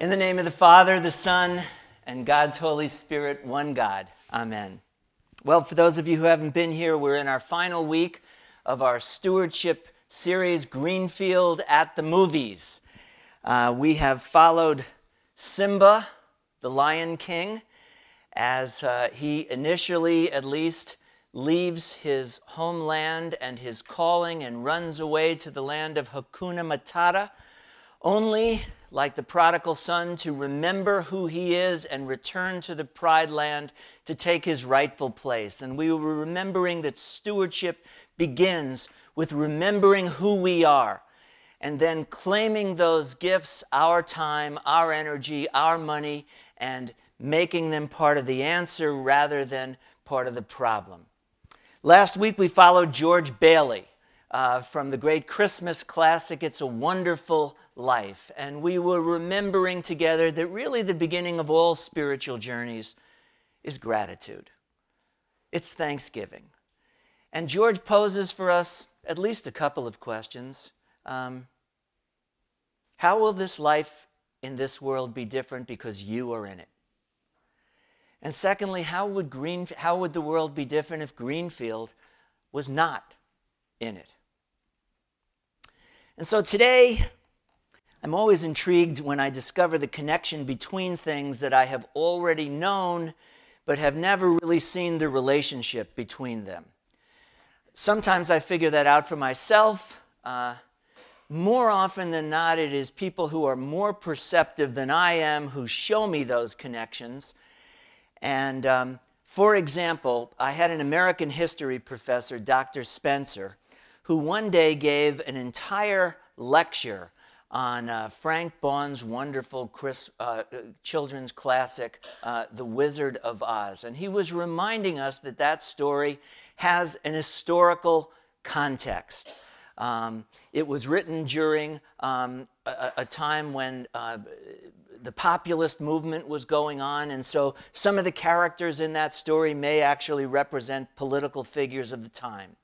In the name of the Father, the Son, and God's Holy Spirit, one God. Amen. Well, for those of you who haven't been here, we're in our final week of our stewardship series, Greenfield at the Movies. Uh, we have followed Simba, the Lion King, as uh, he initially, at least, leaves his homeland and his calling and runs away to the land of Hakuna Matata, only like the prodigal son, to remember who he is and return to the pride land to take his rightful place. And we were remembering that stewardship begins with remembering who we are and then claiming those gifts, our time, our energy, our money, and making them part of the answer rather than part of the problem. Last week we followed George Bailey uh, from the great Christmas classic, It's a Wonderful Life. And we were remembering together that really the beginning of all spiritual journeys is gratitude, it's thanksgiving. And George poses for us at least a couple of questions. Um, how will this life in this world be different because you are in it? And secondly, how would, Green, how would the world be different if Greenfield was not in it? And so today, I'm always intrigued when I discover the connection between things that I have already known but have never really seen the relationship between them. Sometimes I figure that out for myself. Uh, more often than not, it is people who are more perceptive than I am who show me those connections. And um, for example, I had an American history professor, Dr. Spencer, who one day gave an entire lecture on uh, Frank Baum's wonderful Chris, uh, children's classic, uh, The Wizard of Oz. And he was reminding us that that story has an historical context. Um, it was written during um, a, a, time when uh, the populist movement was going on, and so some of the characters in that story may actually represent political figures of the time.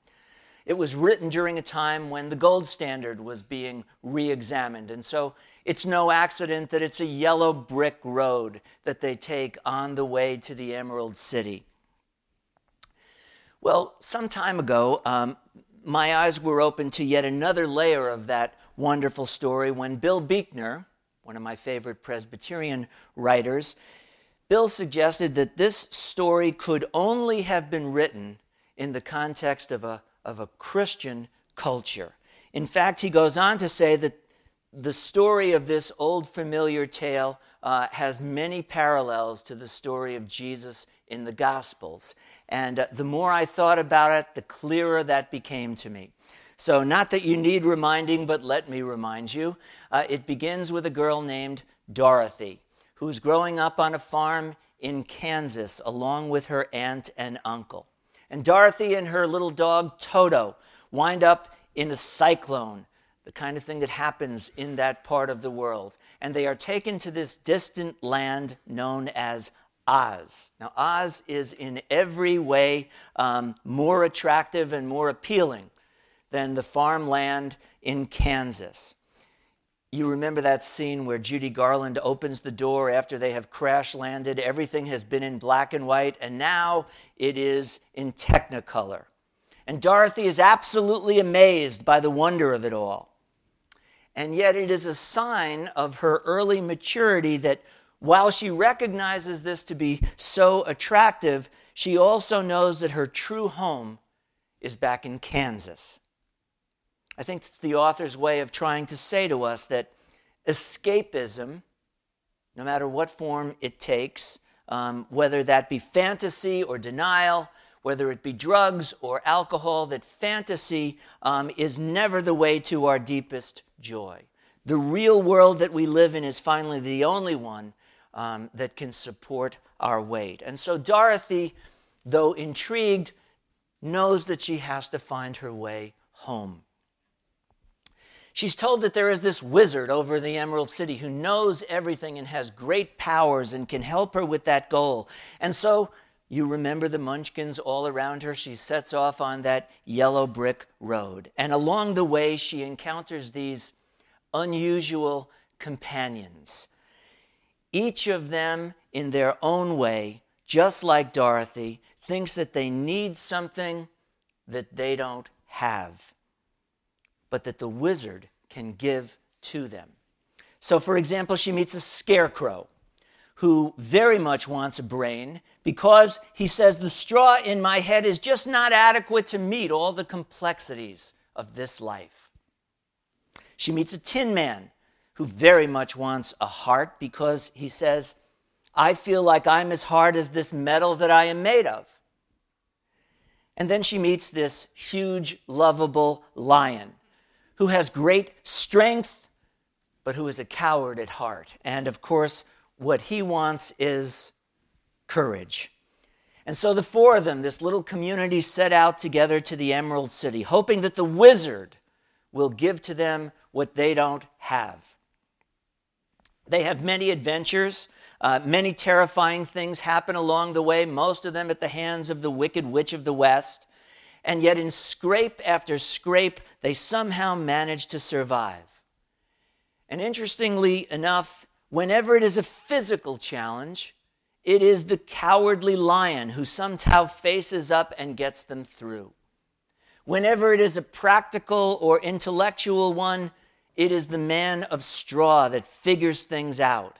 It was written during a time when the gold standard was being re examined. And so it's no accident that it's a yellow brick road that they take on the way to the Emerald City. Well, some time ago, um, my eyes were open to yet another layer of that wonderful story when Bill Buechner, one of my favorite Presbyterian writers, Bill suggested that this story could only have been written in the context of a of a Christian culture. In fact, he goes on to say that the story of this old familiar tale uh, has many parallels to the story of Jesus in the Gospels. And uh, the more I thought about it, the clearer that became to me. So, not that you need reminding, but let me remind you. Uh, it begins with a girl named Dorothy, who's growing up on a farm in Kansas along with her aunt and uncle. And Dorothy and her little dog Toto wind up in a cyclone, the kind of thing that happens in that part of the world. And they are taken to this distant land known as Oz. Now, Oz is in every way um, more attractive and more appealing than the farmland in Kansas. You remember that scene where Judy Garland opens the door after they have crash landed. Everything has been in black and white, and now it is in technicolor. And Dorothy is absolutely amazed by the wonder of it all. And yet, it is a sign of her early maturity that while she recognizes this to be so attractive, she also knows that her true home is back in Kansas. I think it's the author's way of trying to say to us that escapism, no matter what form it takes, um, whether that be fantasy or denial, whether it be drugs or alcohol, that fantasy um, is never the way to our deepest joy. The real world that we live in is finally the only one um, that can support our weight. And so Dorothy, though intrigued, knows that she has to find her way home. She's told that there is this wizard over the Emerald City who knows everything and has great powers and can help her with that goal. And so you remember the munchkins all around her. She sets off on that yellow brick road. And along the way, she encounters these unusual companions. each of them in their own way, just like Dorothy, thinks that they need something that they don't have, but that the wizard can give to them. So, for example, she meets a scarecrow who very much wants a brain because he says the straw in my head is just not adequate to meet all the complexities of this life. She meets a tin man who very much wants a heart because he says, I feel like I'm as hard as this metal that I am made of. And then she meets this huge, lovable lion who has great strength, but who is a coward at heart. And of course, what he wants is courage. And so the four of them, this little community, set out together to the Emerald City, hoping that the wizard will give to them what they don't have. They have many adventures. Uh, many terrifying things happen along the way, most of them at the hands of the wicked witch of the West. And yet, in scrape after scrape, they somehow manage to survive. And interestingly enough, whenever it is a physical challenge, it is the cowardly lion who somehow faces up and gets them through. Whenever it is a practical or intellectual one, it is the man of straw that figures things out.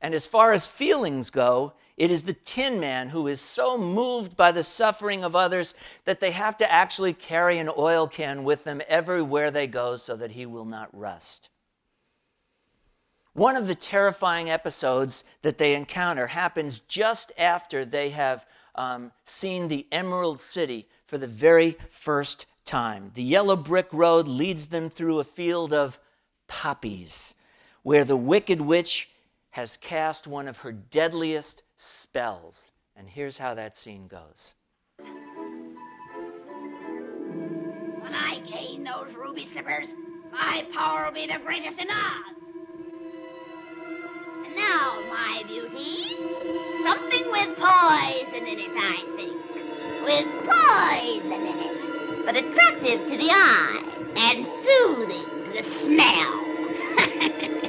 And as far as feelings go, it is the tin man who is so moved by the suffering of others that they have to actually carry an oil can with them everywhere they go so that he will not rust. One of the terrifying episodes that they encounter happens just after they have um, seen the Emerald City for the very first time. The yellow brick road leads them through a field of poppies where the wicked witch has cast one of her deadliest spells. And here's how that scene goes. When I gain those ruby slippers, my power will be the greatest in Oz. And now, my beauty, something with poison in it, I think. With poison in it, but attractive to the eye and soothing to the smell.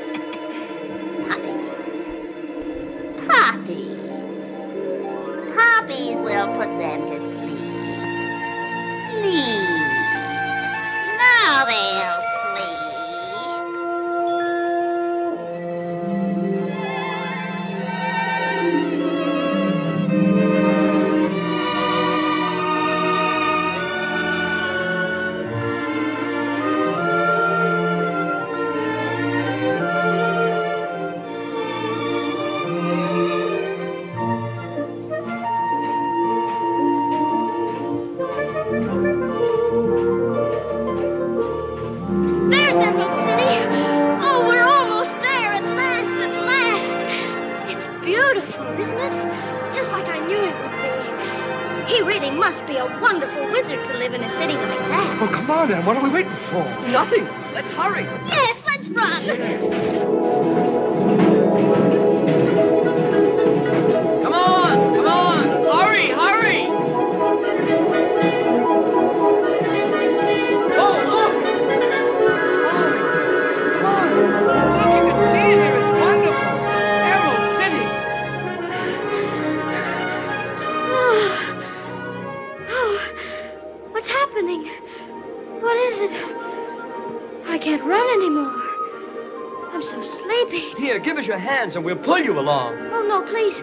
hands and we'll pull you along. Oh, no, please.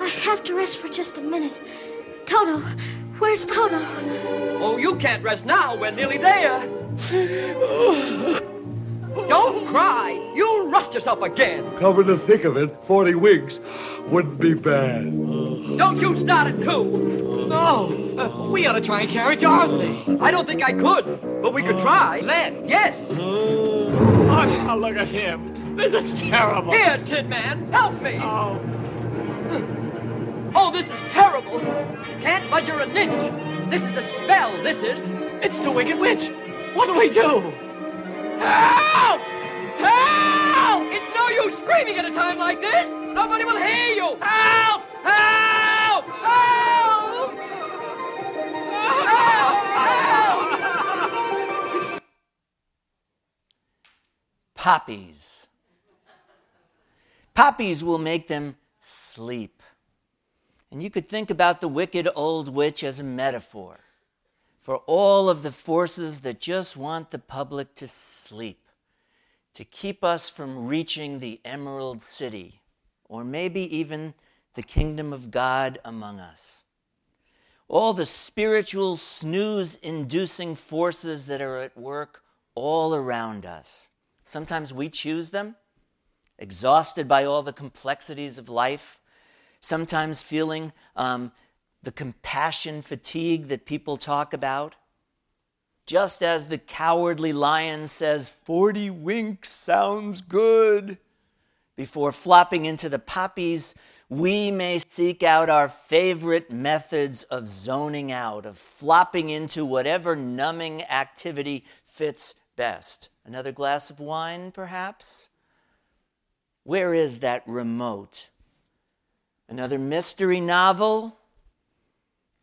I have to rest for just a minute. Toto, where's Toto? Oh, you can't rest now. We're nearly there. Don't cry. You'll rust yourself again. Come to think of it, 40 wigs wouldn't be bad. Don't you start it, too. No. Uh, we ought to try and carry Dorothy. I don't think I could. But we could try. Len, yes. Oh, now look at him. This is terrible. Here, Tin Man, help me. Oh. Oh, this is terrible. Can't budge her an inch. This is a spell, this is. It's the Wicked Witch. What do we do? Help! Help! It's no use screaming at a time like this. Nobody will hear you. Help! Help! Help! Help! Help! poppies. Poppies will make them sleep. And you could think about the wicked old witch as a metaphor for all of the forces that just want the public to sleep, to keep us from reaching the Emerald City, or maybe even the kingdom of God among us. All the spiritual snooze inducing forces that are at work all around us. Sometimes we choose them, exhausted by all the complexities of life, sometimes feeling um, the compassion fatigue that people talk about. Just as the cowardly lion says, 40 winks sounds good, before flopping into the poppies, we may seek out our favorite methods of zoning out, of flopping into whatever numbing activity fits best. Another glass of wine, perhaps? Where is that remote? Another mystery novel?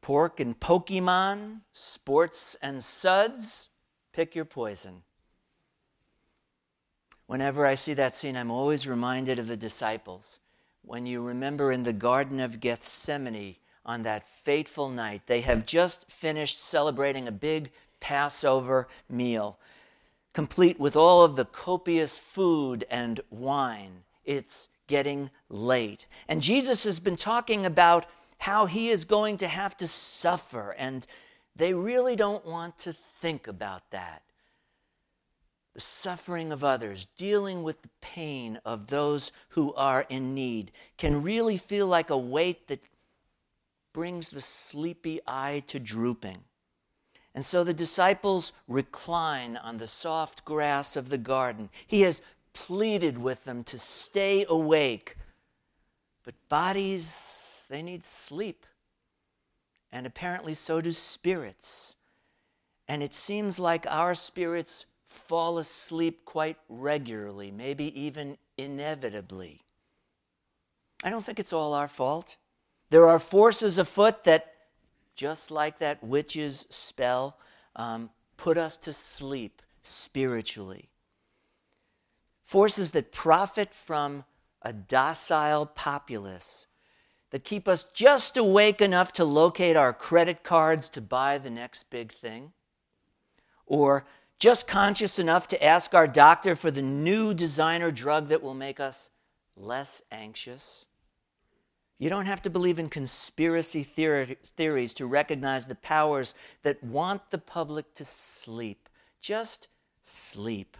Pork and Pokemon, sports and suds, pick your poison. Whenever I see that scene, I'm always reminded of the disciples. When you remember in the Garden of Gethsemane on that fateful night, they have just finished celebrating a big Passover meal, complete with all of the copious food and wine. It's getting late. And Jesus has been talking about how he is going to have to suffer, and they really don't want to think about that. The suffering of others, dealing with the pain of those who are in need, can really feel like a weight that brings the sleepy eye to drooping. And so the disciples recline on the soft grass of the garden. He has pleaded with them to stay awake, but bodies they need sleep. And apparently, so do spirits. And it seems like our spirits fall asleep quite regularly, maybe even inevitably. I don't think it's all our fault. There are forces afoot that, just like that witch's spell, um, put us to sleep spiritually. Forces that profit from a docile populace that keep us just awake enough to locate our credit cards to buy the next big thing, or just conscious enough to ask our doctor for the new designer drug that will make us less anxious. You don't have to believe in conspiracy theory, theories to recognize the powers that want the public to sleep. Just sleep.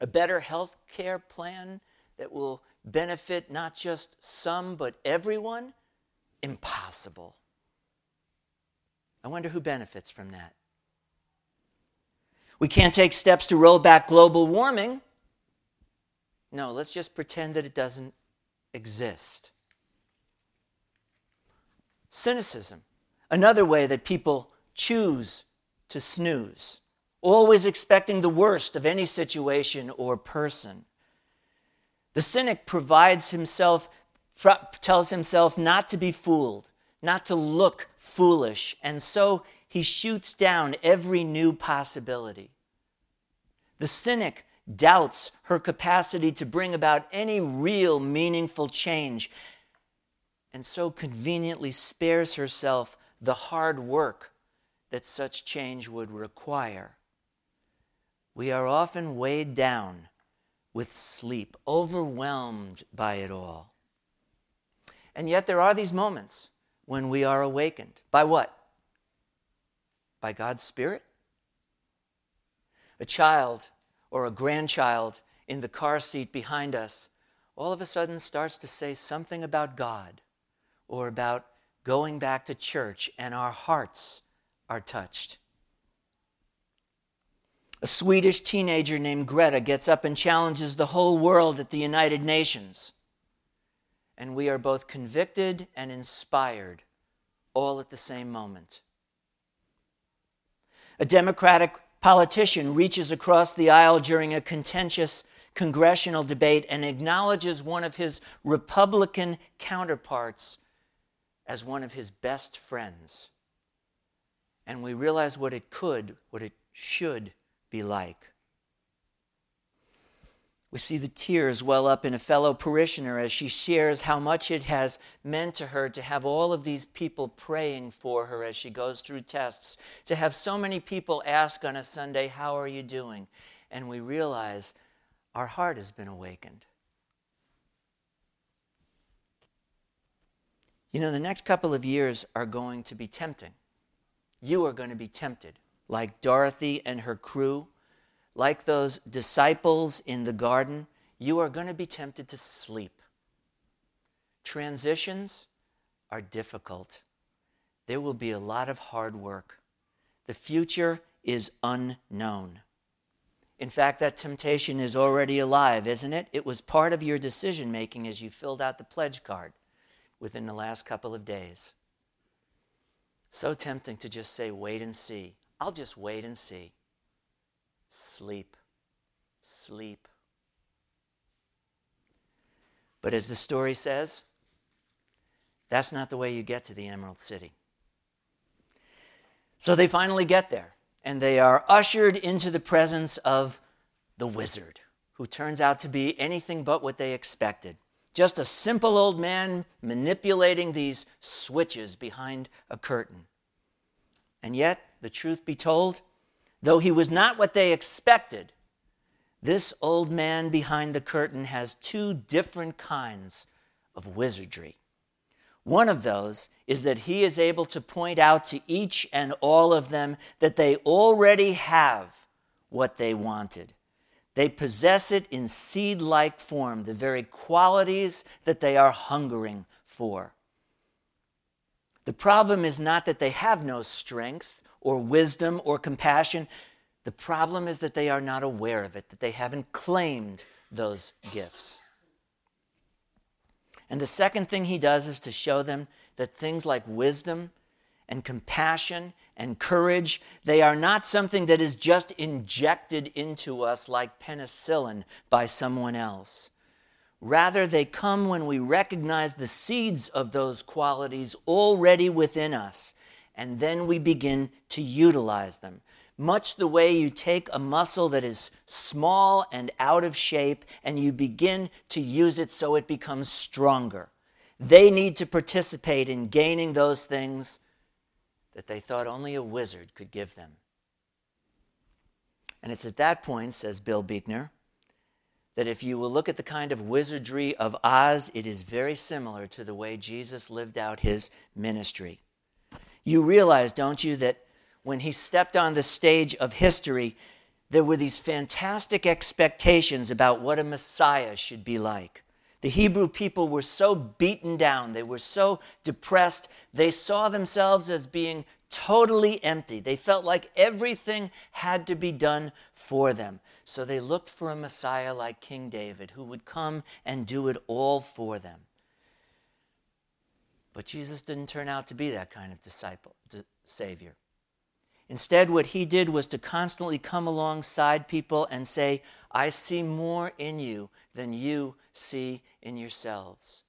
A better health care plan that will benefit not just some, but everyone? Impossible. I wonder who benefits from that. We can't take steps to roll back global warming. No, let's just pretend that it doesn't exist. Cynicism, another way that people choose to snooze, always expecting the worst of any situation or person. The cynic provides himself, tells himself not to be fooled, not to look foolish, and so he shoots down every new possibility. The cynic doubts her capacity to bring about any real meaningful change, and so conveniently spares herself the hard work that such change would require. We are often weighed down with sleep, overwhelmed by it all. And yet there are these moments when we are awakened. By what? By God's Spirit? A child or a grandchild in the car seat behind us all of a sudden starts to say something about God or about going back to church, and our hearts are touched. A Swedish teenager named Greta gets up and challenges the whole world at the United Nations. And we are both convicted and inspired all at the same moment. A Democratic politician reaches across the aisle during a contentious congressional debate and acknowledges one of his Republican counterparts as one of his best friends. And we realize what it could, what it should be like. We see the tears well up in a fellow parishioner as she shares how much it has meant to her to have all of these people praying for her as she goes through tests, to have so many people ask on a Sunday, How are you doing? And we realize our heart has been awakened. You know, the next couple of years are going to be tempting. You are going to be tempted, like Dorothy and her crew like those disciples in the garden, you are going to be tempted to sleep. Transitions are difficult. There will be a lot of hard work. The future is unknown. In fact, that temptation is already alive, isn't it? It was part of your decision making as you filled out the pledge card within the last couple of days. So tempting to just say, wait and see. I'll just wait and see sleep, sleep. But as the story says, that's not the way you get to the Emerald City. So they finally get there, and they are ushered into the presence of the wizard, who turns out to be anything but what they expected. Just a simple old man manipulating these switches behind a curtain. And yet, the truth be told, Though he was not what they expected, this old man behind the curtain has two different kinds of wizardry. One of those is that he is able to point out to each and all of them that they already have what they wanted. They possess it in seed like form, the very qualities that they are hungering for. The problem is not that they have no strength or wisdom or compassion. The problem is that they are not aware of it, that they haven't claimed those gifts. And the second thing he does is to show them that things like wisdom and compassion and courage, they are not something that is just injected into us like penicillin by someone else. Rather, they come when we recognize the seeds of those qualities already within us and then we begin to utilize them. Much the way you take a muscle that is small and out of shape and you begin to use it so it becomes stronger. They need to participate in gaining those things that they thought only a wizard could give them. And it's at that point, says Bill Buechner, that if you will look at the kind of wizardry of Oz, it is very similar to the way Jesus lived out his ministry. You realize, don't you, that when he stepped on the stage of history, there were these fantastic expectations about what a Messiah should be like. The Hebrew people were so beaten down, they were so depressed, they saw themselves as being totally empty. They felt like everything had to be done for them. So they looked for a Messiah like King David who would come and do it all for them. But Jesus didn't turn out to be that kind of disciple, savior. Instead, what he did was to constantly come alongside people and say, I see more in you than you see in yourselves.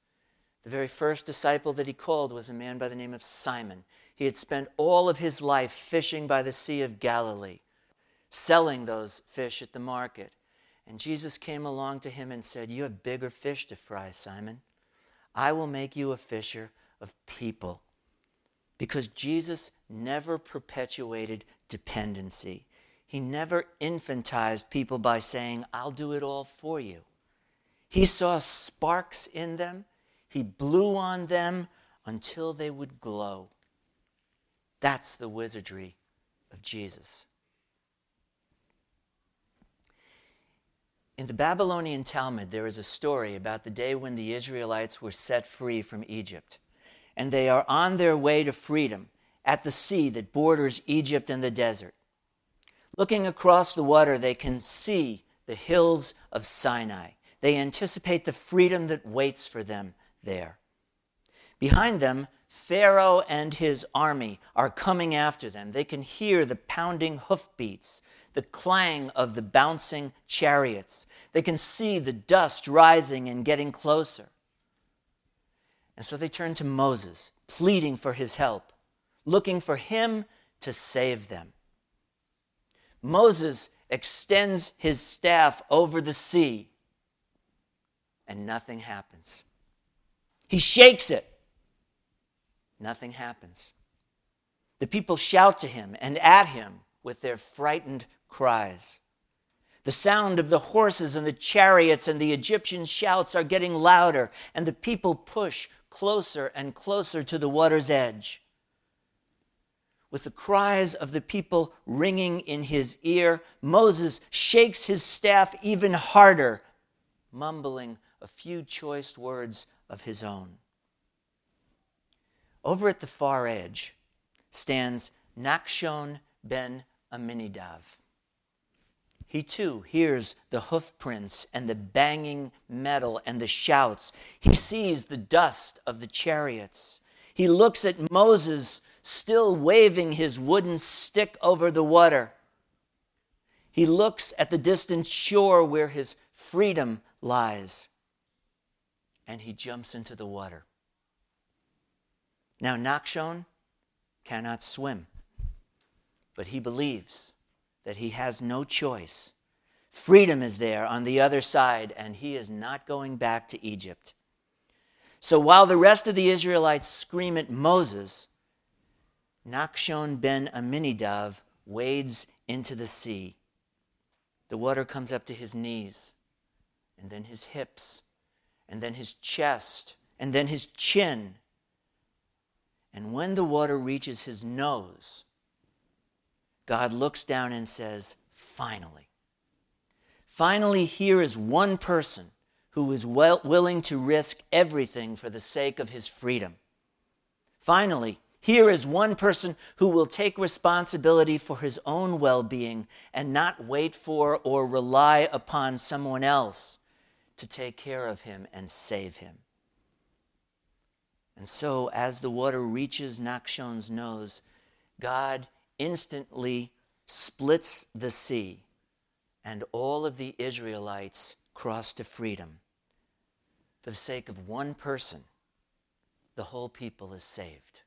The very first disciple that he called was a man by the name of Simon. He had spent all of his life fishing by the Sea of Galilee, selling those fish at the market. And Jesus came along to him and said, You have bigger fish to fry, Simon. I will make you a fisher of people. Because Jesus never perpetuated dependency. He never infantized people by saying, I'll do it all for you. He saw sparks in them. He blew on them until they would glow. That's the wizardry of Jesus. In the Babylonian Talmud, there is a story about the day when the Israelites were set free from Egypt and they are on their way to freedom at the sea that borders Egypt and the desert. Looking across the water, they can see the hills of Sinai. They anticipate the freedom that waits for them there. Behind them, Pharaoh and his army are coming after them. They can hear the pounding hoofbeats, the clang of the bouncing chariots. They can see the dust rising and getting closer. And so they turn to Moses, pleading for his help, looking for him to save them. Moses extends his staff over the sea, and nothing happens. He shakes it. Nothing happens. The people shout to him and at him with their frightened cries. The sound of the horses and the chariots and the Egyptian shouts are getting louder, and the people push closer and closer to the water's edge. With the cries of the people ringing in his ear, Moses shakes his staff even harder, mumbling a few choice words of his own. Over at the far edge stands Nachshon ben Amminadab. He too hears the hoofprints and the banging metal and the shouts. He sees the dust of the chariots. He looks at Moses still waving his wooden stick over the water. He looks at the distant shore where his freedom lies. And he jumps into the water. Now, Nachshon cannot swim, but he believes that he has no choice. Freedom is there on the other side, and he is not going back to Egypt. So while the rest of the Israelites scream at Moses, Nachshon ben Amminadab wades into the sea. The water comes up to his knees, and then his hips, and then his chest, and then his chin. And when the water reaches his nose, God looks down and says, Finally. Finally, here is one person who is well, willing to risk everything for the sake of his freedom. Finally, here is one person who will take responsibility for his own well being and not wait for or rely upon someone else to take care of him and save him. And so, as the water reaches Nachshon's nose, God instantly splits the sea, and all of the Israelites cross to freedom. For the sake of one person, the whole people is saved.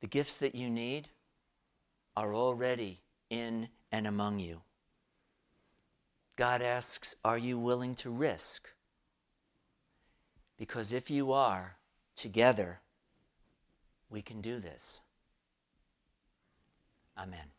The gifts that you need are already in and among you. God asks, Are you willing to risk? Because if you are, together, we can do this. Amen.